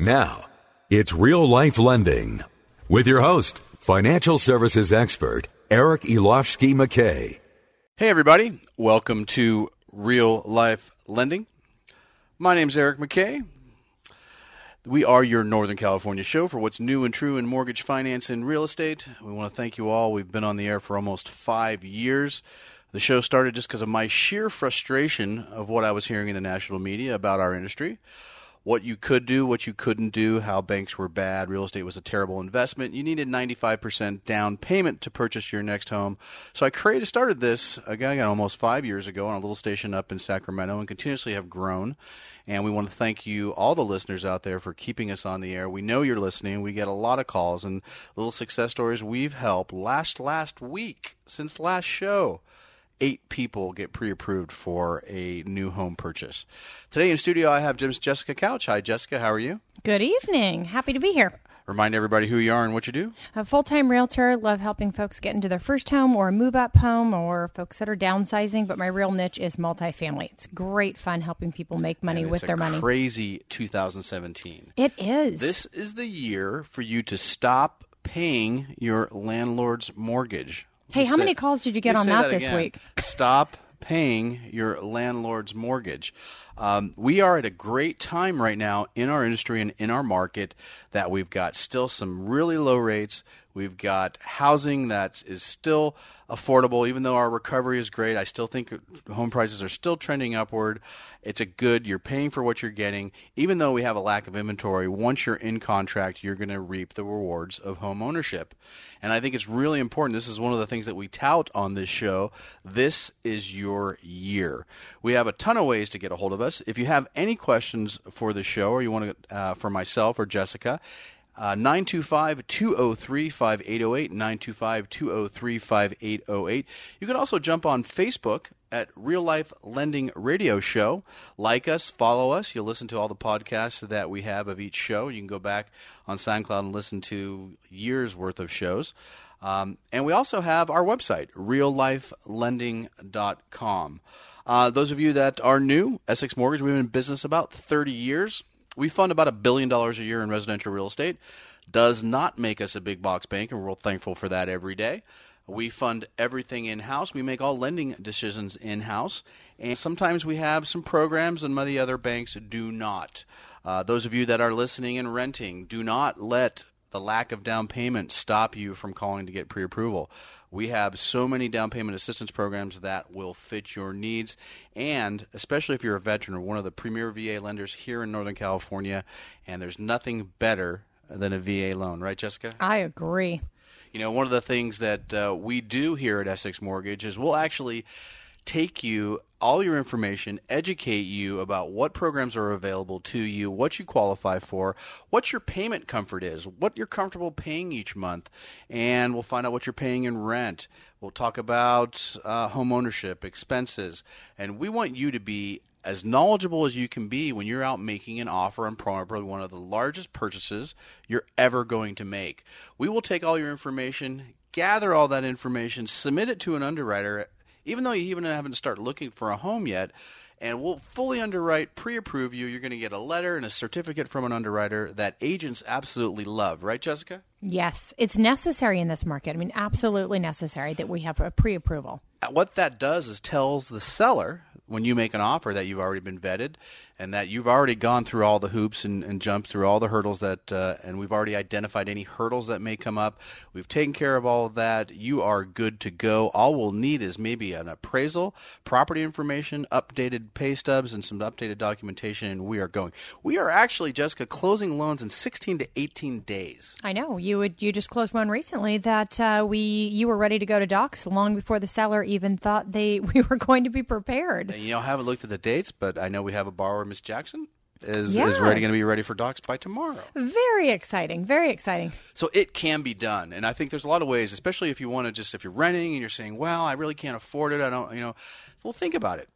Now, it's real life lending with your host, financial services expert, Eric Elovsky McKay. Hey, everybody. Welcome to Real Life Lending. My name's Eric McKay. We are your Northern California show for what's new and true in mortgage finance and real estate. We want to thank you all. We've been on the air for almost five years. The show started just because of my sheer frustration of what I was hearing in the national media about our industry what you could do, what you couldn't do, how banks were bad, real estate was a terrible investment. You needed 95% down payment to purchase your next home. So I created, started this again almost five years ago on a little station up in Sacramento and continuously have grown. And we want to thank you, all the listeners out there, for keeping us on the air. We know you're listening. We get a lot of calls and little success stories we've helped last last week since last show eight people get pre-approved for a new home purchase. Today in studio, I have Jim's Jessica Couch. Hi, Jessica. How are you? Good evening. Happy to be here. Remind everybody who you are and what you do. A full time realtor. Love helping folks get into their first home or a move up home or folks that are downsizing. But my real niche is multifamily. It's great fun helping people make money with their money. Crazy 2017. It is. This is the year for you to stop paying your landlord's mortgage. Hey, how say, many calls did you get on that, that this again. week? Stop paying your landlord's mortgage. Um, we are at a great time right now in our industry and in our market that we've got still some really low rates. We've got housing that is still affordable, even though our recovery is great. I still think home prices are still trending upward. It's a good, you're paying for what you're getting. Even though we have a lack of inventory, once you're in contract, you're going to reap the rewards of home ownership. And I think it's really important. This is one of the things that we tout on this show. This is your year. We have a ton of ways to get a hold of us. If you have any questions for the show or you want to, uh, for myself or Jessica, 925 203 5808. 925 203 5808. You can also jump on Facebook at Real Life Lending Radio Show. Like us, follow us. You'll listen to all the podcasts that we have of each show. You can go back on SoundCloud and listen to years worth of shows. Um, and we also have our website, reallifelending.com. Uh, those of you that are new, Essex Mortgage, we've been in business about 30 years. We fund about a billion dollars a year in residential real estate. Does not make us a big box bank, and we're thankful for that every day. We fund everything in house. We make all lending decisions in house. And sometimes we have some programs, and many other banks do not. Uh, those of you that are listening and renting, do not let the lack of down payment stop you from calling to get pre approval. We have so many down payment assistance programs that will fit your needs. And especially if you're a veteran or one of the premier VA lenders here in Northern California, and there's nothing better than a VA loan, right, Jessica? I agree. You know, one of the things that uh, we do here at Essex Mortgage is we'll actually take you all your information, educate you about what programs are available to you, what you qualify for, what your payment comfort is, what you're comfortable paying each month, and we'll find out what you're paying in rent. We'll talk about uh, home ownership, expenses, and we want you to be as knowledgeable as you can be when you're out making an offer on probably one of the largest purchases you're ever going to make. We will take all your information, gather all that information, submit it to an underwriter even though you even haven't started looking for a home yet. And we'll fully underwrite, pre approve you. You're going to get a letter and a certificate from an underwriter that agents absolutely love, right, Jessica? Yes, it's necessary in this market. I mean, absolutely necessary that we have a pre approval. Uh, what that does is tells the seller when you make an offer that you've already been vetted and that you've already gone through all the hoops and, and jumped through all the hurdles that, uh, and we've already identified any hurdles that may come up. We've taken care of all of that. You are good to go. All we'll need is maybe an appraisal, property information, updated pay stubs, and some updated documentation, and we are going. We are actually, Jessica, closing loans in 16 to 18 days. I know you would. You just closed one recently that uh, we you were ready to go to docs long before the seller even thought they we were going to be prepared. And, you know, I haven't looked at the dates, but I know we have a borrower Miss Jackson? is, Yeah. is ready going to be ready for docs by tomorrow. Very exciting. Very exciting. So it can be done, and I think there's a lot of ways, especially if you want to just if you're renting and you're saying, "Well, I really can't afford it. I don't," you know. Well, think about it.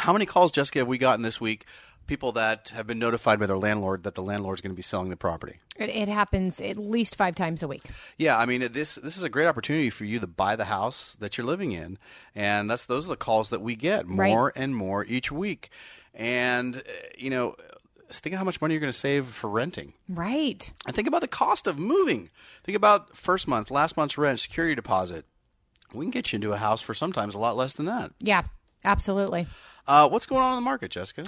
How many calls, Jessica, have we gotten this week? People that have been notified by their landlord that the landlord's going to be selling the property. It, it happens at least five times a week. Yeah, I mean this this is a great opportunity for you to buy the house that you're living in, and that's those are the calls that we get Right. more and more each week. And uh, you know, think of how much money you're going to save for renting. Right. And think about the cost of moving. Think about first month, last month's rent, security deposit. We can get you into a house for sometimes a lot less than that. Yeah, absolutely. Uh, what's going on in the market, Jessica?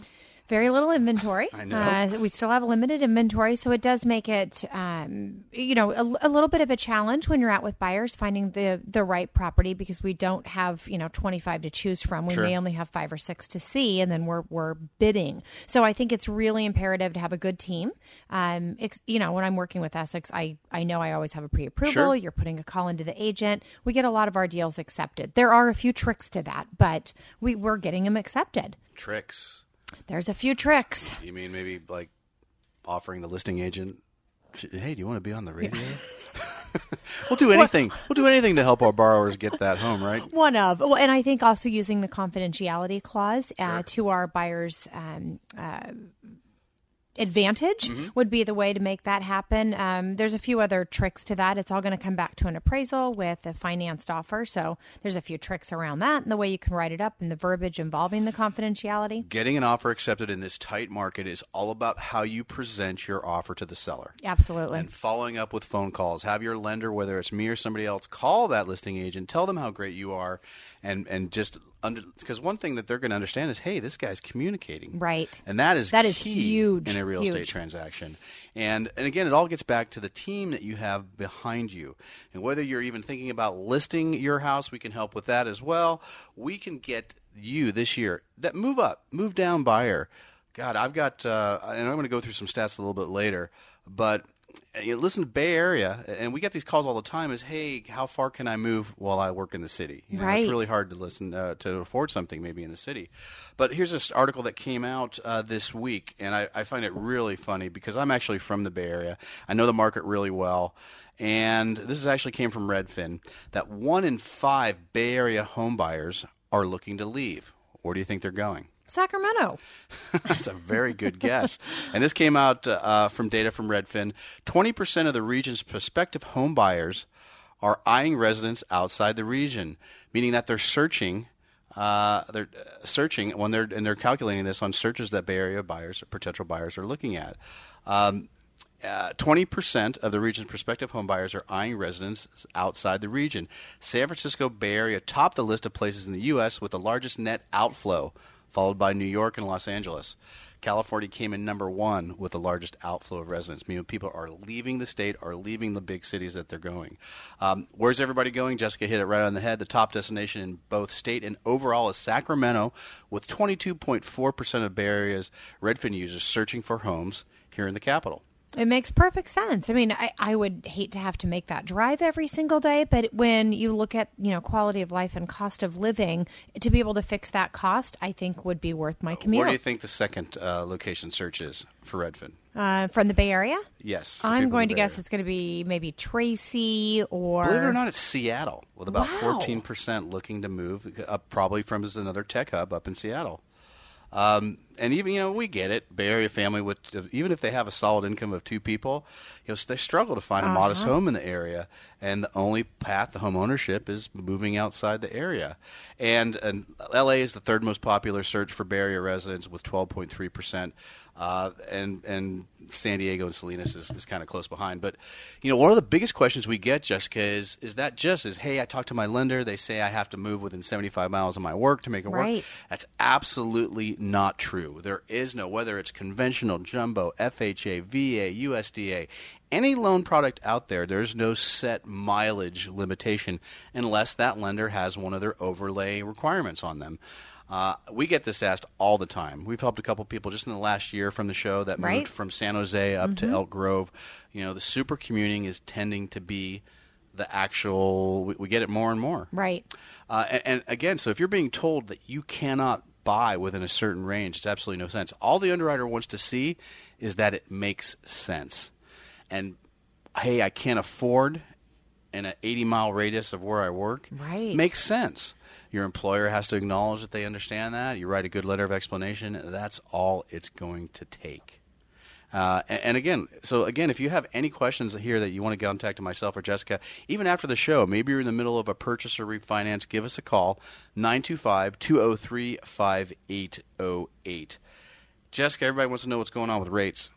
Very little inventory. I know. Uh, we still have limited inventory, so it does make it, um, you know, a, a little bit of a challenge when you're out with buyers finding the the right property because we don't have, you know, 25 to choose from. We Sure. may only have five or six to see, and then we're we're bidding. So I think it's really imperative to have a good team. Um, ex- you know, when I'm working with Essex, I I know I always have a pre-approval. Sure. You're putting a call into the agent. We get a lot of our deals accepted. There are a few tricks to that, but we we're getting them accepted. Tricks. There's a few tricks. You mean maybe like offering the listing agent, hey, do you want to be on the radio? we'll do anything. We'll do anything to help our borrowers get that home, right? One of, well, and I think also using the confidentiality clause uh, to our buyers' um, uh, advantage would be the way to make that happen. Um, there's a few other tricks to that. It's all going to come back to an appraisal with a financed offer. So there's a few tricks around that and the way you can write it up and the verbiage involving the confidentiality. Getting an offer accepted in this tight market is all about how you present your offer to the seller. Absolutely. and following up with phone calls. Have your lender, whether it's me or somebody else, call that listing agent, tell them how great you are, and and just under because one thing that they're going to understand is, hey, this guy's communicating, Right. And that is That is huge, in a real estate transaction. And and again, it all gets back to the team that you have behind you, and whether you're even thinking about listing your house, we can help with that as well. We can get you this year that move up, move down buyer. God, I've got, uh, and I'm going to go through some stats a little bit later, but you know, listen to Bay Area, and we get these calls all the time. Is hey, how far can I move while I work in the city? You know, Right. It's really hard to listen uh, to afford something maybe in the city. But here's this article that came out uh, this week, and I, I find it really funny because I'm actually from the Bay Area. I know the market really well. And this is actually came from Redfin that one in five Bay Area homebuyers are looking to leave. Where do you think they're going? Sacramento. That's a very good guess. And this came out uh, from data from Redfin. 20% of the region's prospective home buyers are eyeing residents outside the region, meaning that they're searching. Uh, they're uh, searching when they're and they're calculating this on searches that Bay Area buyers, potential buyers, are looking at. Um, uh, 20% of the region's prospective home buyers are eyeing residents outside the region. San Francisco Bay Area topped the list of places in the U.S. with the largest net outflow, followed by New York and Los Angeles. California came in number one with the largest outflow of residents, meaning people are leaving the state, are leaving the big cities that they're going. Um, where's everybody going? Jessica hit it right on the head. The top destination in both state and overall is Sacramento, with 22.4% of Bay Area's Redfin users searching for homes here in the capital. It makes perfect sense. I mean, I, I would hate to have to make that drive every single day, but when you look at, you know, quality of life and cost of living, to be able to fix that cost, I think would be worth my commute. Where do you think the second uh, location search is for Redfin? uh, from the Bay Area? Yes. I'm going to guess Area. it's going to be maybe Tracy or. Believe it or not, it's Seattle with about Wow. 14% looking to move up, probably from is another tech hub up in Seattle. Um, and even you know we get it, Bay Area family with even if they have a solid income of two people, you know they struggle to find a modest home in the area, and the only path to home ownership is moving outside the area. And, and L.A. is the third most popular search for Bay Area residents with 12.3 percent, uh, and and San Diego and Salinas is, is kind of close behind. But you know one of the biggest questions we get, Jessica, is is that just is hey I talked to my lender, they say I have to move within 75 miles of my work to make it work. That's absolutely not true. There is no, whether it's conventional, jumbo, FHA, VA, USDA, any loan product out there, there's no set mileage limitation unless that lender has one of their overlay requirements on them. Uh, we get this asked all the time. We've helped a couple people just in the last year from the show that Right. moved from San Jose up to Elk Grove. You know, the super commuting is tending to be the actual. We, we get it more and more. Right. Uh, and, and again, so if you're being told that you cannot buy within a certain range. It's absolutely no sense. All the underwriter wants to see is that it makes sense. And hey, I can't afford in an 80 mile radius of where I work. Right. Makes sense. Your employer has to acknowledge that they understand that. You write a good letter of explanation. That's all it's going to take. Uh, and, and, again, so again, if you have any questions here that you want to get contact to myself or Jessica, even after the show, maybe you're in the middle of a purchase or refinance, give us a call, 925 203 5808. Jessica, everybody wants to know what's going on with rates.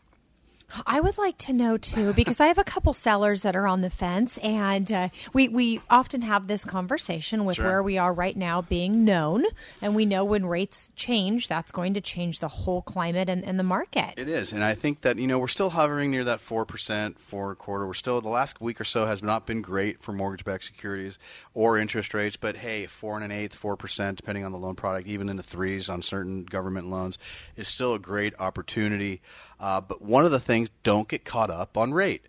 I would like to know too, because I have a couple sellers that are on the fence, and uh, we we often have this conversation with Sure. where we are right now being known, and we know when rates change, that's going to change the whole climate and, and the market. It is, and I think that you know we're still hovering near that four percent, a quarter. We're still the last week or so has not been great for mortgage-backed securities or interest rates. But hey, four and an eighth, four percent, depending on the loan product, even in the threes on certain government loans, is still a great opportunity. Uh, but one of the things, don't get caught up on rate.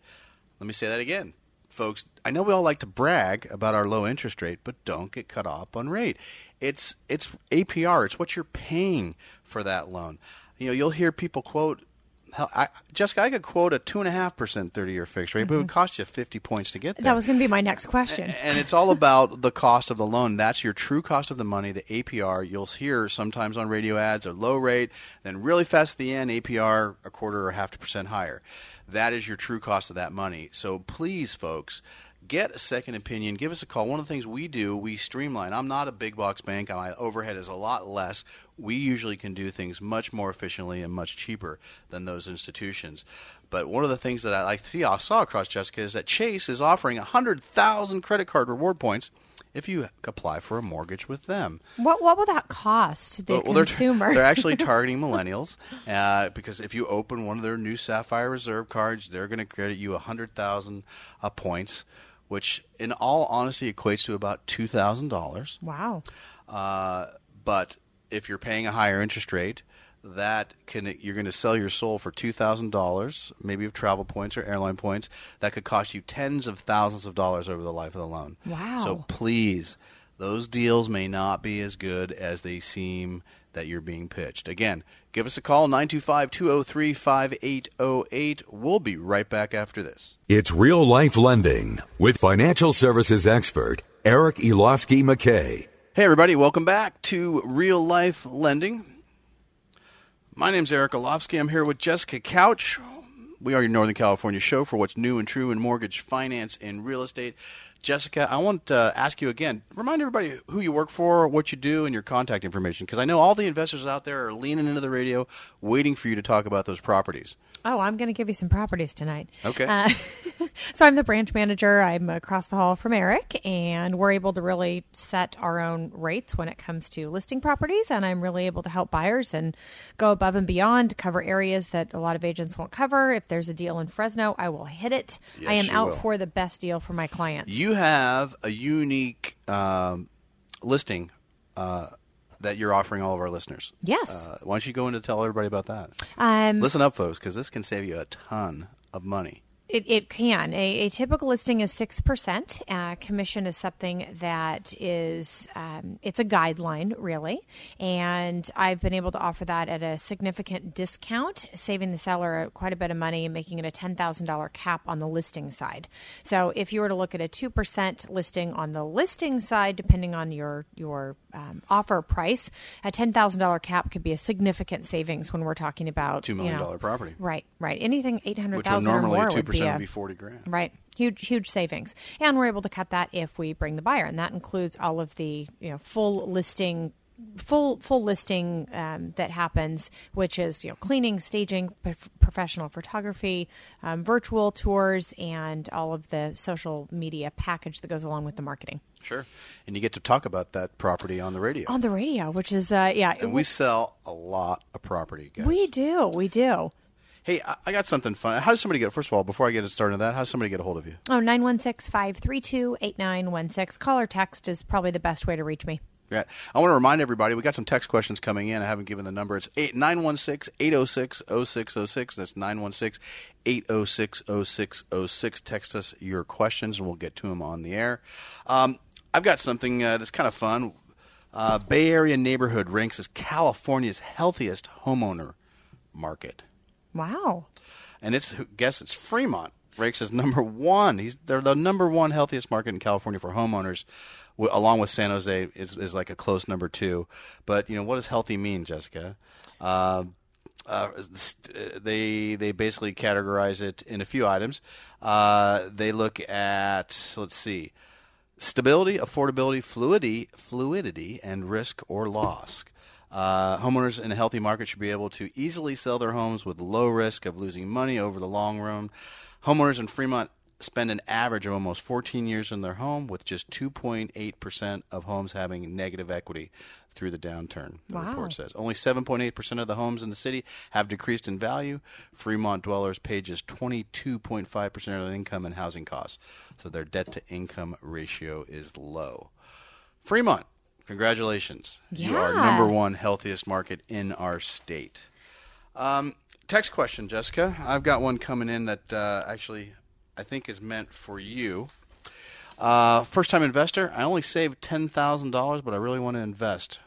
Let me say that again, folks. I know we all like to brag about our low interest rate, but don't get caught up on rate. It's it's APR. It's what you're paying for that loan. You know, you'll hear people quote. Hell, I, Jessica, I could quote a two and a half percent thirty-year fixed rate, but it would mm-hmm. cost you fifty points to get there. That was going to be my next question. And it's all about the cost of the loan. That's your true cost of the money, the APR. You'll hear sometimes on radio ads a low rate, then really fast at the end, APR a quarter or half a percent higher. That is your true cost of that money. So please, folks, get a second opinion. Give us a call. One of the things we do, we streamline. I'm not a big box bank. My overhead is a lot less. We usually can do things much more efficiently and much cheaper than those institutions. But one of the things that I, I see, I saw across Jessica is that Chase is offering 100,000 credit card reward points if you apply for a mortgage with them. what what will that cost the Well, they're- consumer? They're, actually targeting millennials uh, because if you open one of their new Sapphire Reserve cards, they're going to credit you 100,000 uh, points, which in all honesty equates to about $2,000. wow. Uh, but if you're paying a higher interest rate, that can you're going to sell your soul for two thousand dollars, maybe of travel points or airline points. That could cost you tens of thousands of dollars over the life of the loan. Wow. So please, those deals may not be as good as they seem that you're being pitched. Again, give us a call 925-203-5808. We'll be right back after this. It's real life lending with financial services expert Eric Elofsky McKay. Hey, everybody, welcome back to Real Life Lending. My name's Eric Olofsky. I'm here with Jessica Couch. We are your Northern California show for what's new and true in mortgage, finance, and real estate. Jessica, I want to ask you again remind everybody who you work for, what you do, and your contact information, because I know all the investors out there are leaning into the radio waiting for you to talk about those properties. Oh, I'm going to give you some properties tonight. Okay. Uh, so I'm the branch manager. I'm across the hall from Eric, and we're able to really set our own rates when it comes to listing properties. And I'm really able to help buyers and go above and beyond to cover areas that a lot of agents won't cover. If there's a deal in Fresno, I will hit it. Yes, I am out will. for the best deal for my clients. You have a unique um, listing uh, that you're offering all of our listeners. Yes. Uh, why don't you go in to tell everybody about that? um, Listen up, folks, because this can save you a ton of money. It, it can. A, a typical listing is 6%. Uh, commission is something that is, um, it's a guideline, really. And I've been able to offer that at a significant discount, saving the seller quite a bit of money and making it a $10,000 cap on the listing side. So if you were to look at a 2% listing on the listing side, depending on your, your um, offer price, a $10,000 cap could be a significant savings when we're talking about $2 million property. Right, right. Anything 800,000 Which or more two would be a, would be forty grand. Right. Huge, huge savings. And we're able to cut that if we bring the buyer. And that includes all of the, you know, full listing full full listing um, that happens which is you know cleaning staging prof- professional photography um, virtual tours and all of the social media package that goes along with the marketing Sure. And you get to talk about that property on the radio. on the radio which is uh, yeah and we sell a lot of property, guys. we do we do Hey, I, got something fun. How does somebody get? First of all, before I get it started on that, how does somebody get a hold of you? Oh, 916-532-8916. Call or text is probably the best way to reach me. Yeah. I want to remind everybody we got some text questions coming in. I haven't given the number. It's 916 806 0606. That's 916 806 0606. Text us your questions and we'll get to them on the air. Um, I've got something uh, that's kind of fun. Uh, Bay Area neighborhood ranks as California's healthiest homeowner market. Wow. And it's guess it's Fremont ranks as number one. He's they're the number one healthiest market in California for homeowners, w- along with San Jose is is like a close number two. But you know what does healthy mean, Jessica? Uh, uh, they they basically categorize it in a few items. Uh, they look at let's see, stability, affordability, fluidity, fluidity, and risk or loss. Uh, homeowners in a healthy market should be able to easily sell their homes with low risk of losing money over the long run. Homeowners in Fremont spend an average of almost 14 years in their home, with just 2.8% of homes having negative equity through the downturn, the Wow. report says. Only 7.8% of the homes in the city have decreased in value. Fremont dwellers pay just 22.5% of their income in housing costs, so their debt to income ratio is low. Fremont, congratulations. You are number one healthiest market in our state. Um, text question, Jessica. I've got one coming in that uh, actually I think is meant for you. Uh, first time investor. I only saved ten thousand dollars, but I really want to invest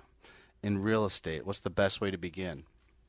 in real estate. What's the best way to begin?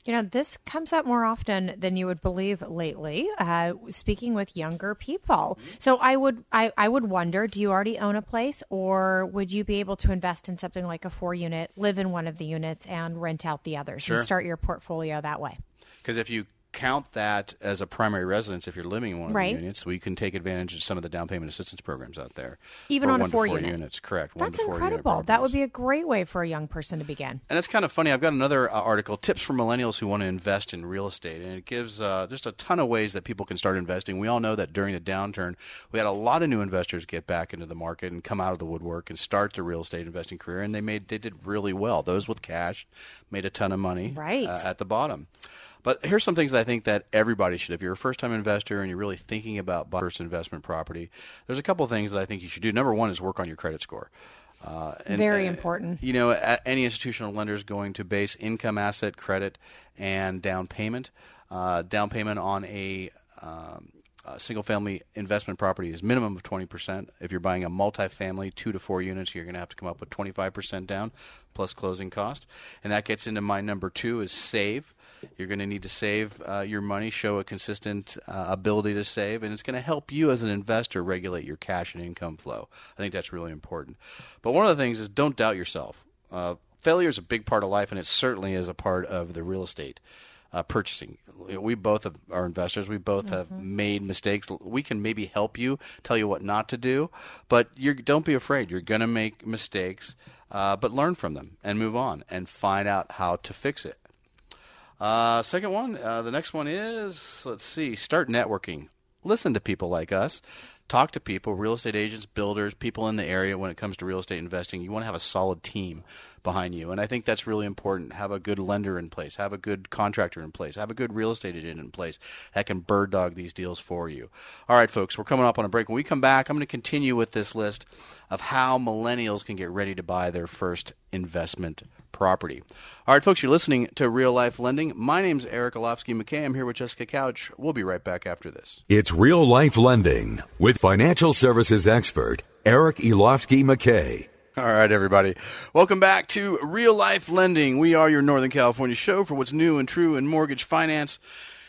You know, this comes up more often than you would believe lately. Uh, speaking with younger people, so I would, I, I would wonder: Do you already own a place, or would you be able to invest in something like a four-unit, live in one of the units, and rent out the others, Sure. and start your portfolio that way? Because if you count that as a primary residence, if you're living in one of Right. the units, we can take advantage of some of the down payment assistance programs out there. Even on a one four four-unit. units. Correct. one That's four incredible. That would be a great way for a young person to begin. And it's kind of funny. I've got another uh, article, tips for millennials who want to invest in real estate, and it gives uh, just a ton of ways that people can start investing. We all know that during the downturn, we had a lot of new investors get back into the market and come out of the woodwork and start their real estate investing career, and they made they did really well. Those with cash made a ton of money Right. uh, at the bottom. But here's some things that I think that everybody should. If you're a first-time investor and you're really thinking about buying first investment property, there's a couple of things that I think you should do. Number one is work on your credit score. Uh, and, Very uh, important. You know, any institutional lender is going to base income, asset, credit, and down payment. Uh, down payment on a, um, a single-family investment property is minimum of 20%. If you're buying a multifamily, two to four units, you're going to have to come up with 25% down plus closing cost. And that gets into my number two is save. You're going to need to save uh, your money, show a consistent uh, ability to save, and it's going to help you as an investor regulate your cash and income flow. I think that's really important. But one of the things is don't doubt yourself. Uh, failure is a big part of life, and it certainly is a part of the real estate uh, purchasing. We both have, are investors. We both have made mistakes. We can maybe help you, tell you what not to do, but you're, don't be afraid. You're going to make mistakes, uh, but learn from them and move on and find out how to fix it. Uh, second one, uh, the next one is let's see, start networking. Listen to people like us. Talk to people, real estate agents, builders, people in the area when it comes to real estate investing. You want to have a solid team behind you. And I think that's really important. Have a good lender in place, have a good contractor in place, have a good real estate agent in place that can bird dog these deals for you. All right, folks, we're coming up on a break. When we come back, I'm going to continue with this list of how millennials can get ready to buy their first investment property. All right, folks, you're listening to Real Life Lending. My name's Eric Olofsky McKay. I'm here with Jessica Couch. We'll be right back after this. It's Real Life Lending with financial services expert Eric Elofsky McKay. All right, everybody. Welcome back to Real Life Lending. We are your Northern California show for what's new and true in mortgage finance.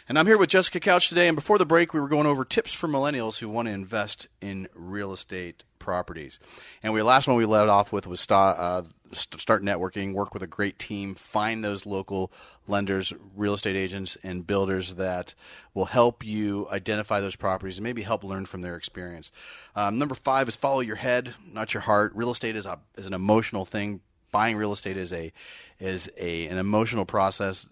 And I'm here with Jessica Couch today. And before the break, we were going over tips for millennials who want to invest in real estate properties. And we last one we led off with was start, uh, st- start networking, work with a great team, find those local lenders, real estate agents, and builders that will help you identify those properties and maybe help learn from their experience. Um, number five is follow your head, not your heart. Real estate is a is an emotional thing. Buying real estate is a is a an emotional process.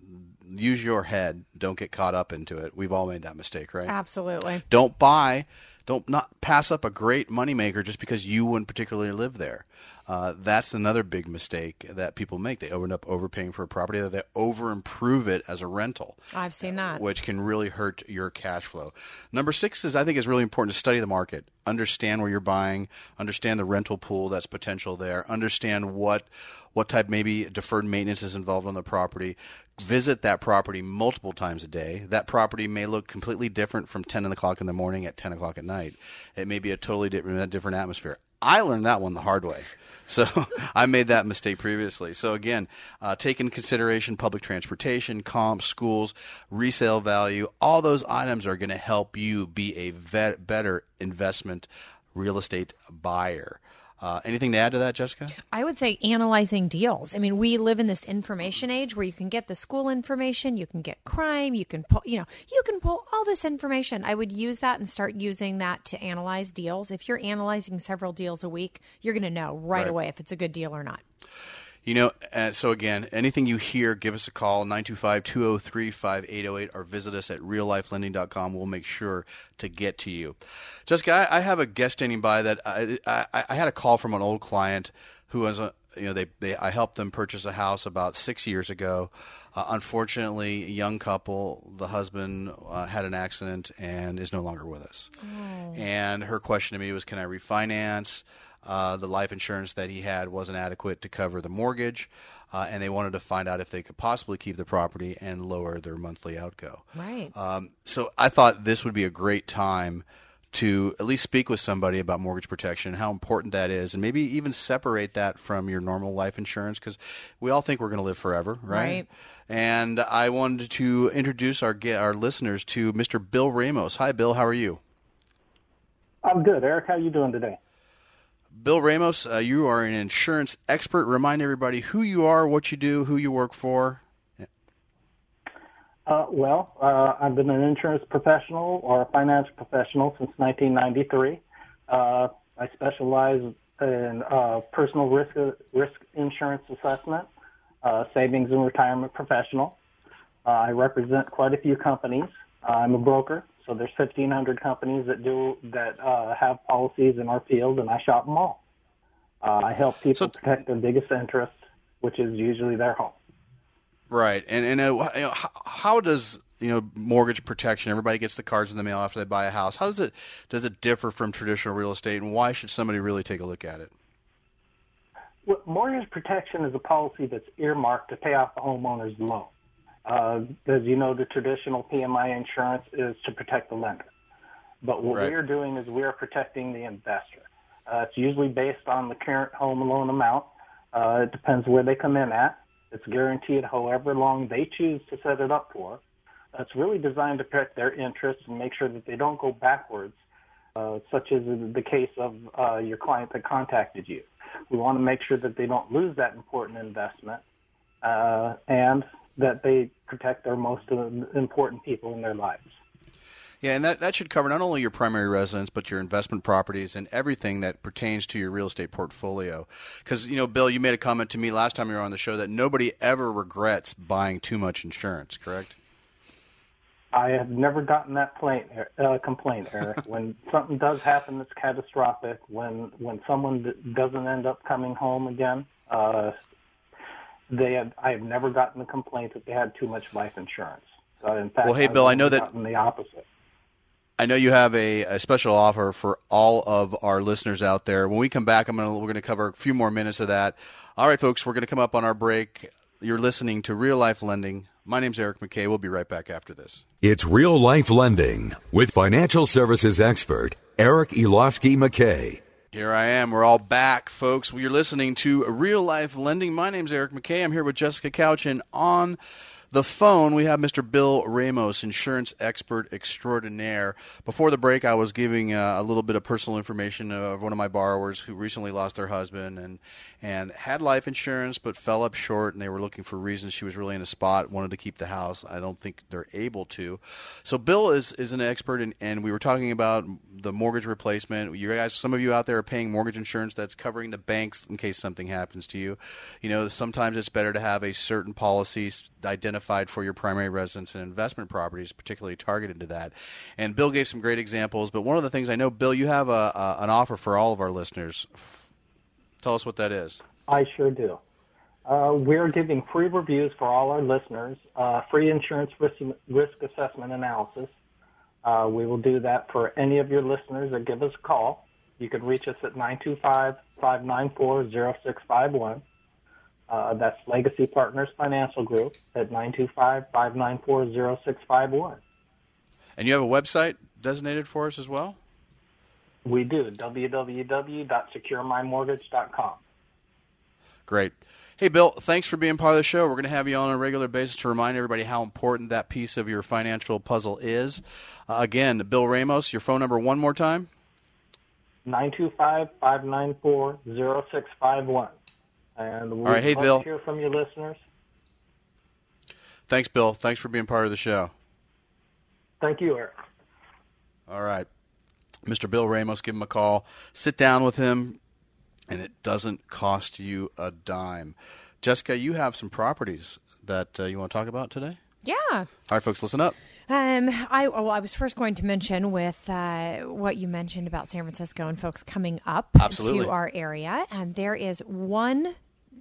Use your head. Don't get caught up into it. We've all made that mistake, right? Absolutely. Don't buy, don't not pass up a great moneymaker just because you wouldn't particularly live there. Uh, that's another big mistake that people make. They end up overpaying for a property, that they over improve it as a rental I've seen that. which can really hurt your cash flow. Number six is I think is really important to study the market, understand where you're buying, understand the rental pool that's potential there, understand what what type maybe deferred maintenance is involved on the property. Visit that property multiple times a day. That property may look completely different from ten o'clock in the morning at ten o'clock at night. It may be a totally different different atmosphere. I learned that one the hard way. So I made that mistake previously. So again, uh, take into consideration public transportation, comps, schools, resale value. All those items are going to help you be a vet, better investment real estate buyer. Uh, anything to add to that, Jessica? I would say analyzing deals. I mean, we live in this information age where you can get the school information, you can get crime, you can pull, you know, you can pull all this information. I would use that and start using that to analyze deals. If you're analyzing several deals a week, you're going to know right, right, away if it's a good deal or not. You know, uh, so again, anything you hear, give us a call, 925-203-5808, or visit us at reallifelending.com. We'll make sure to get to you. Jessica, I, I have a guest standing by that I, I, I, had a call from an old client who was a, you know, they, they I helped them purchase a house about six years ago. Uh, unfortunately, a young couple, the husband uh, had an accident and is no longer with us. Oh. And her question to me was, can I refinance? Uh, the life insurance that he had wasn't adequate to cover the mortgage, uh, and they wanted to find out if they could possibly keep the property and lower their monthly outgo. Right. Um, so I thought this would be a great time to at least speak with somebody about mortgage protection, how important that is, and maybe even separate that from your normal life insurance because we all think we're going to live forever, right? Right. And I wanted to introduce our our listeners to Mr. Bill Ramos. Hi, Bill. How are you? I'm good, Eric. How are you doing today? Bill Ramos, uh, you are an insurance expert. Remind everybody who you are, what you do, who you work for. Uh, well, uh, I've been an insurance professional or a financial professional since 1993. Uh, I specialize in uh, personal risk risk insurance assessment, uh, savings and retirement professional. I represent quite a few companies. I'm a broker, so there's 1,500 companies that do that uh, have policies in our field, and I shop them all. Uh, I help people so, protect their biggest interest, which is usually their home. Right, and and uh, you know, how, how, does you know mortgage protection? Everybody gets the cards in the mail after they buy a house. How does it does it differ from traditional real estate, and why should somebody really take a look at it? Well, mortgage protection is a policy that's earmarked to pay off the homeowner's loan. Uh, as you know, the traditional PMI insurance is to protect the lender. But what right. we're doing is we're protecting the investor. Uh, it's usually based on the current home loan amount. Uh, it depends where they come in at. It's guaranteed however long they choose to set it up for. It's really designed to protect their interests and make sure that they don't go backwards, uh, such as the case of uh, your client that contacted you. We want to make sure that they don't lose that important investment uh, and that they protect their most important people in their lives. Yeah, and that, that should cover not only your primary residence, but your investment properties and everything that pertains to your real estate portfolio. Because, you know, Bill, you made a comment to me last time you were on the show that nobody ever regrets buying too much insurance, correct? I have never gotten that plaint, uh, complaint, Eric. when something does happen that's catastrophic, when when someone doesn't end up coming home again, uh, they have, I have never gotten a complaint that they had too much life insurance. So in fact, well, hey, I've Bill, I know that the opposite. I know you have a, a, special offer for all of our listeners out there. When we come back, I'm gonna we're gonna cover a few more minutes of that. All right, folks, we're gonna come up on our break. You're listening to Real Life Lending. My name's Eric McKay. We'll be right back after this. It's Real Life Lending with financial services expert Eric Elovsky McKay. Here I am. We're all back, folks. We're listening to Real Life Lending. My name's Eric McKay. I'm here with Jessica Couch, and on the phone, we have Mr. Bill Ramos, insurance expert extraordinaire. Before the break, I was giving uh, a little bit of personal information of one of my borrowers who recently lost their husband and and had life insurance but fell up short, and they were looking for reasons. She was really in a spot, wanted to keep the house. I don't think they're able to. So Bill is is an expert, in, and we were talking about the mortgage replacement. You guys, some of you out there are paying mortgage insurance that's covering the banks in case something happens to you. You know, sometimes it's better to have a certain policy identified for your primary residence and investment properties, particularly targeted to that. And Bill gave some great examples, but one of the things I know, Bill, you have a, a an offer for all of our listeners. Tell us what that is. I sure do. Uh, we're giving free reviews for all our listeners, uh, free insurance risk, risk assessment analysis. Uh, we will do that for any of your listeners that give us a call. You can reach us at 925 594 0651. Uh, that's Legacy Partners Financial Group at 925-594-0651. And you have a website designated for us as well? We do. www.securemymortgage.com. Great. Hey, Bill, thanks for being part of the show. We're going to have you on a regular basis to remind everybody how important that piece of your financial puzzle is. Uh, again, Bill Ramos, your phone number one more time? 925-594-0651. And we'd All right, hey, love Bill. to hear from your listeners. Thanks, Bill. Thanks for being part of the show. Thank you, Eric. All right. Mr. Bill Ramos, give him a call. Sit down with him, and it doesn't cost you a dime. Jessica, you have some properties that uh, you want to talk about today? Yeah. All right, folks, listen up. Um, I well, I was first going to mention with uh, what you mentioned about San Francisco and folks coming up Absolutely. to our area, and there is one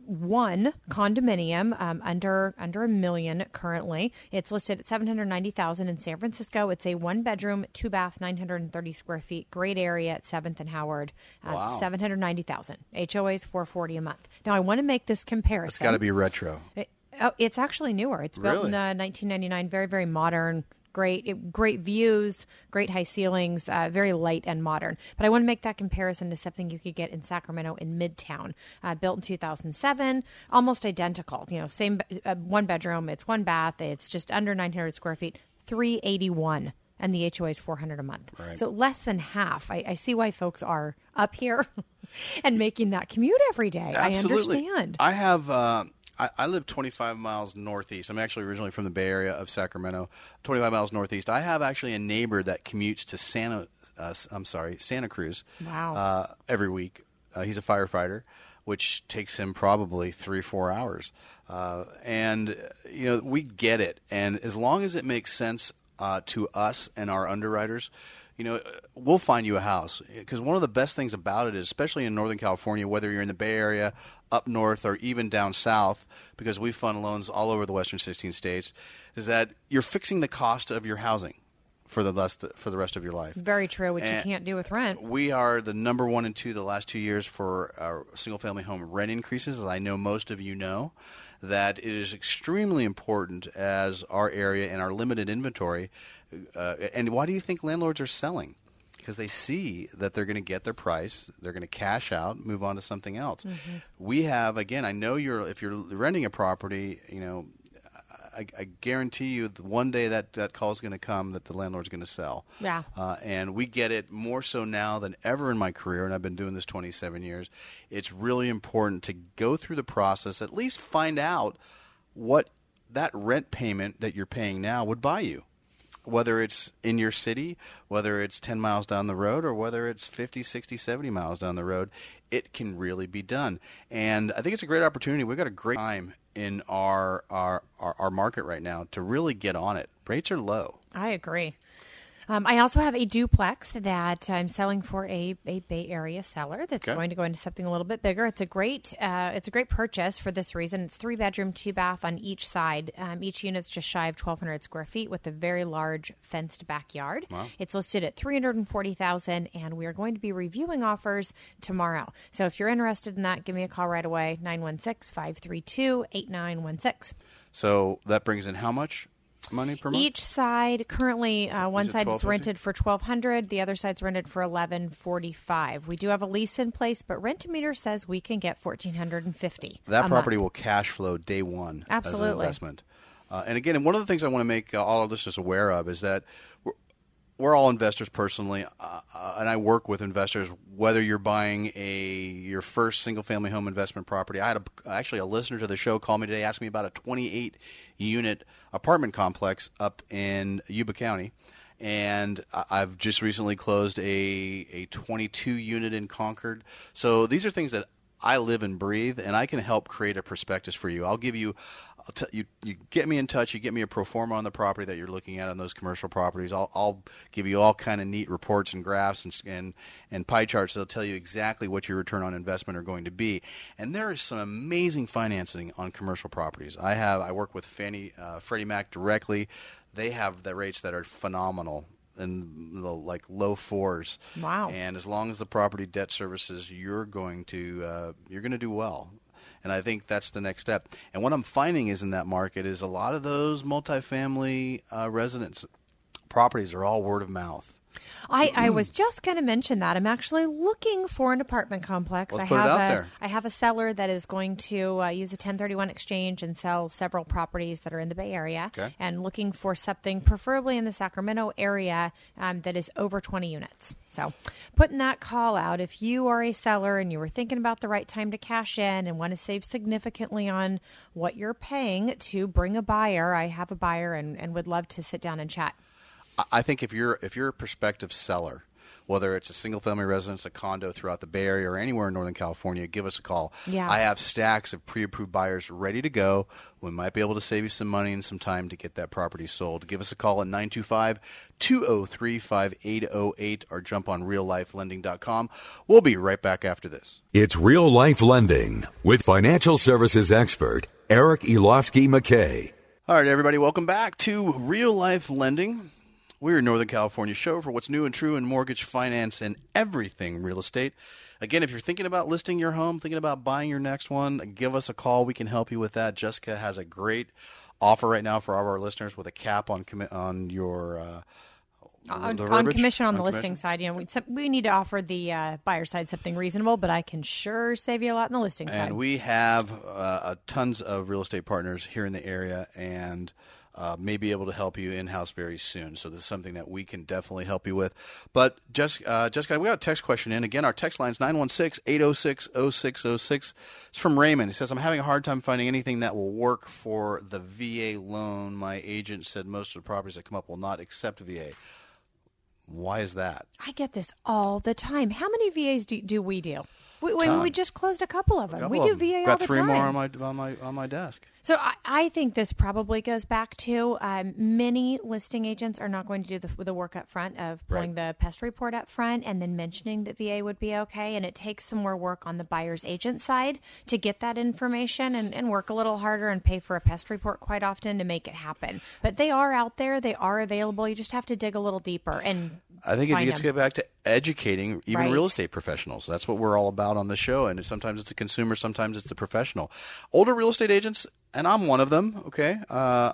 one condominium um, under under a million currently. It's listed at seven hundred ninety thousand in San Francisco. It's a one bedroom, two bath, nine hundred and thirty square feet. Great area at Seventh and Howard. Uh, Wow. Seven hundred ninety thousand. HOA's four forty a month. Now I want to make this comparison. It's got to be retro. It, oh, it's actually newer. It's built in uh, 1999. Very, very modern. Great, it- great views, great high ceilings, uh, very light and modern. But I want to make that comparison to something you could get in Sacramento in Midtown, uh, built in 2007, almost identical. You know, same uh, one bedroom. It's one bath. It's just under 900 square feet. 381 and the HOA is 400 a month. So less than half. I, I see why folks are up here and making that commute every day. Absolutely. I understand. I have. Uh, I, I live 25 miles northeast. I'm actually originally from the Bay Area of Sacramento. 25 miles northeast. I have actually a neighbor that commutes to Santa. Uh, I'm sorry, Santa Cruz. Wow. Uh, every week. Uh, he's a firefighter, which takes him probably three, four hours. Uh, and you know we get it. And as long as it makes sense uh, to us and our underwriters, you know, we'll find you a house. Because one of the best things about it is, especially in Northern California, whether you're in the Bay Area, up north, or even down south, because we fund loans all over the western 16 states, is that you're fixing the cost of your housing for the rest for the rest of your life. Very true, which you can't do with rent. We are the number one and two the last two years for our single family home rent increases. As I know most of you know, that it is extremely important as our area and our limited inventory. Uh, and why do you think landlords are selling? Because they see that they're going to get their price, they're going to cash out, move on to something else. We have again. I know you're if you're renting a property, you know, I, I guarantee you, that one day that that call is going to come that the landlord's going to sell. Yeah. Uh, and we get it more so now than ever in my career, and I've been doing this 27 years. It's really important to go through the process, at least find out what that rent payment that you're paying now would buy you. Whether it's in your city, whether it's 10 miles down the road, or whether it's 50, 60, 70 miles down the road, it can really be done. And I think it's a great opportunity. We've got a great time in our, our, our, our market right now to really get on it. Rates are low. I agree. Um, I also have a duplex that I'm selling for a, a Bay Area seller that's Okay. going to go into something a little bit bigger. It's a great uh, it's a great purchase for this reason. It's three bedroom, two bath on each side. Um, each unit's just shy of 1,200 square feet with a very large fenced backyard. It's listed at 340,000, and we are going to be reviewing offers tomorrow. So if you're interested in that, give me a call right away 916 532 8916. So that brings in how much money per month? Each side currently, uh, one it side is rented for twelve hundred. The other side's rented for eleven forty five. We do have a lease in place, but Rent Meter says we can get fourteen hundred and fifty. that property will cash flow day one as an Absolutely. investment. Uh, and again, and one of the things I want to make uh, all of this listeners aware of is that we're, all investors personally, uh, uh, and I work with investors. Whether you're buying a your first single family home investment property, I had a, actually a listener to the show call me today, asked me about a 28 unit apartment complex up in Yuba County. And I've just recently closed a, a 22 unit in Concord. So these are things that I live and breathe, and I can help create a prospectus for you. I'll give you, I'll t- you, you get me in touch. You get me a pro forma on the property that you're looking at on those commercial properties. I'll, I'll give you all kind of neat reports and graphs and, and and pie charts that'll tell you exactly what your return on investment are going to be. And there is some amazing financing on commercial properties. I have I work with Fannie uh, Freddie Mac directly. They have the rates that are phenomenal in the like low fours. Wow. And as long as the property debt services, you're going to uh, you're going to do well. And I think that's the next step. And what I'm finding is in that market is a lot of those multifamily uh, residence properties are all word of mouth. I, I was just going to mention that. I'm actually looking for an apartment complex. Let's I have a, there. I have a seller that is going to uh, use a 1031 exchange and sell several properties that are in the Bay Area Okay. and looking for something preferably in the Sacramento area um, that is over 20 units. So, putting that call out, if you are a seller and you were thinking about the right time to cash in and want to save significantly on what you're paying to bring a buyer, I have a buyer and, and would love to sit down and chat. I- I think if you're if you're a prospective seller, whether it's a single family residence, a condo throughout the Bay Area or anywhere in Northern California, give us a call. Yeah. I have stacks of pre-approved buyers ready to go. We might be able to save you some money and some time to get that property sold. Give us a call at 925-203-5808 or jump on reallifelending.com. We'll be right back after this. It's Real Life Lending with financial services expert Eric Elofsky McKay. All right, everybody, welcome back to Real Life Lending. We're Northern California show for what's new and true in mortgage, finance, and everything real estate. Again, if you're thinking about listing your home, thinking about buying your next one, give us a call. We can help you with that. Jessica has a great offer right now for all of our listeners with a cap on commi- on your uh, on, the on commission on the On listing side, you know, we, we need to offer the uh, buyer side something reasonable, but I can sure save you a lot in the listing side. And we have uh, tons of real estate partners here in the area and uh, may be able to help you in house very soon. So, this is something that we can definitely help you with. But, uh, Jessica, we got a text question in. Again, our text line is 916 806 0606. It's from Raymond. He says, I'm having a hard time finding anything that will work for the VA loan. My agent said most of the properties that come up will not accept VA. Why is that? I get this all the time. How many VAs do, do we do? We, we, we just closed a couple of them. Couple we do. VA got all the three time. more on my on my on my desk. So I, I think this probably goes back to um, many listing agents are not going to do the, the work up front of pulling the pest report up front and then mentioning that VA would be okay. And it takes some more work on the buyer's agent side to get that information and, and work a little harder and pay for a pest report quite often to make it happen. But they are out there, they are available. You just have to dig a little deeper and I think it find gets to get back to educating even Right. real estate professionals. That's what we're all about on the show. And sometimes it's the consumer, sometimes it's the professional. Older real estate agents, and I'm one of them. Okay, uh,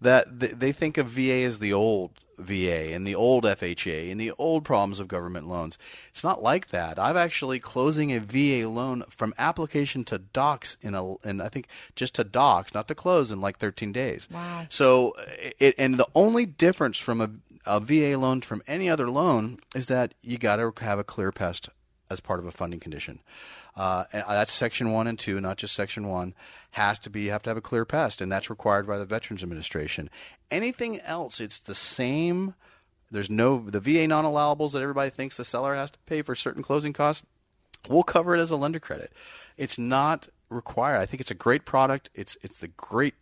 that th- they think of VA as the old VA and the old FHA and the old problems of government loans. It's not like that. I've actually closing a VA loan from application to docs in a, and I think just to docs, not to close in like 13 days. Wow. So it, and the only difference from a, a VA loan from any other loan is that you got to have a clear pest as part of a funding condition. Uh, and that's section one and two, not just section one. Has to be you have to have a clear pest, and that's required by the Veterans Administration. Anything else, it's the same. There's no the VA non-allowables that everybody thinks the seller has to pay for certain closing costs. We'll cover it as a lender credit. It's not required. I think it's a great product. It's it's the great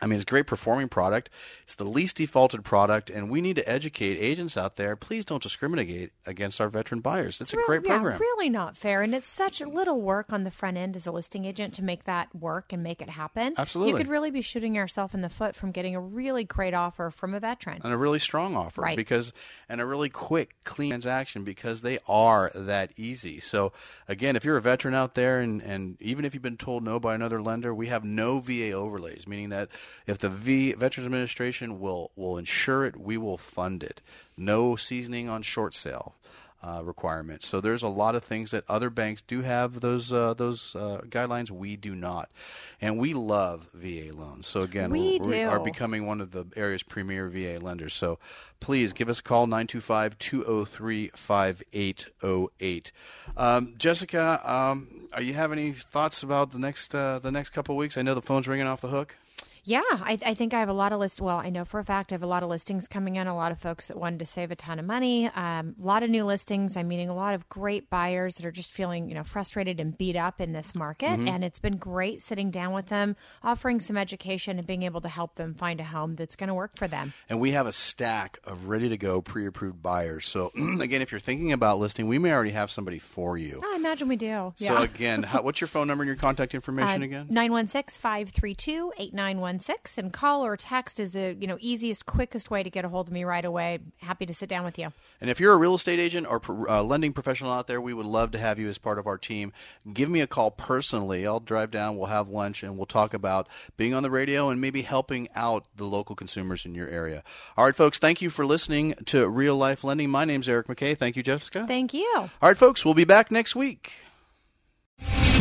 I mean, it's a great performing product. It's the least defaulted product, and we need to educate agents out there. Please don't discriminate against our veteran buyers. It's a Real- great yeah, program. really not fair. And it's such little work on the front end as a listing agent to make that work and make it happen. Absolutely. You could really be shooting yourself in the foot from getting a really great offer from a veteran. and a really strong offer Right. because and a really quick clean transaction because they are that easy so again if you're a veteran out there and, and even if you've been told no by another lender we have no va overlays meaning that if the v veterans administration will will insure it we will fund it no seasoning on short sale uh, requirements. So there's a lot of things that other banks do have those uh, those uh, guidelines. We do not, and we love VA loans. So again, We we are becoming one of the area's premier VA lenders. So please give us a call 925-203-5808. Um, Jessica, um, are you have any thoughts about the next uh, the next couple of weeks? I know the phone's ringing off the hook. Yeah, I, I think I have a lot of list. Well, I know for a fact I have a lot of listings coming in. A lot of folks that wanted to save a ton of money. Um, a lot of new listings. I'm meeting a lot of great buyers that are just feeling, you know, frustrated and beat up in this market. Mm-hmm. And it's been great sitting down with them, offering some education, and being able to help them find a home that's going to work for them. and we have a stack of ready to go pre-approved buyers. So again, if you're thinking about listing, we may already have somebody for you. I imagine we do. So again, how, what's your phone number and your contact information Uh, again? 916 532 8916. 816 and call or text is the, you know, easiest, quickest way to get a hold of me right away. Happy to sit down with you. And if you're a real estate agent or uh, lending professional out there, we would love to have you as part of our team. Give me a call personally. I'll drive down, we'll have lunch, and we'll talk about being on the radio and maybe helping out the local consumers in your area. All right, folks, thank you for listening to Real Life Lending. My name's Eric McKay. Thank you, Jessica. Thank you. All right, folks, we'll be back next week.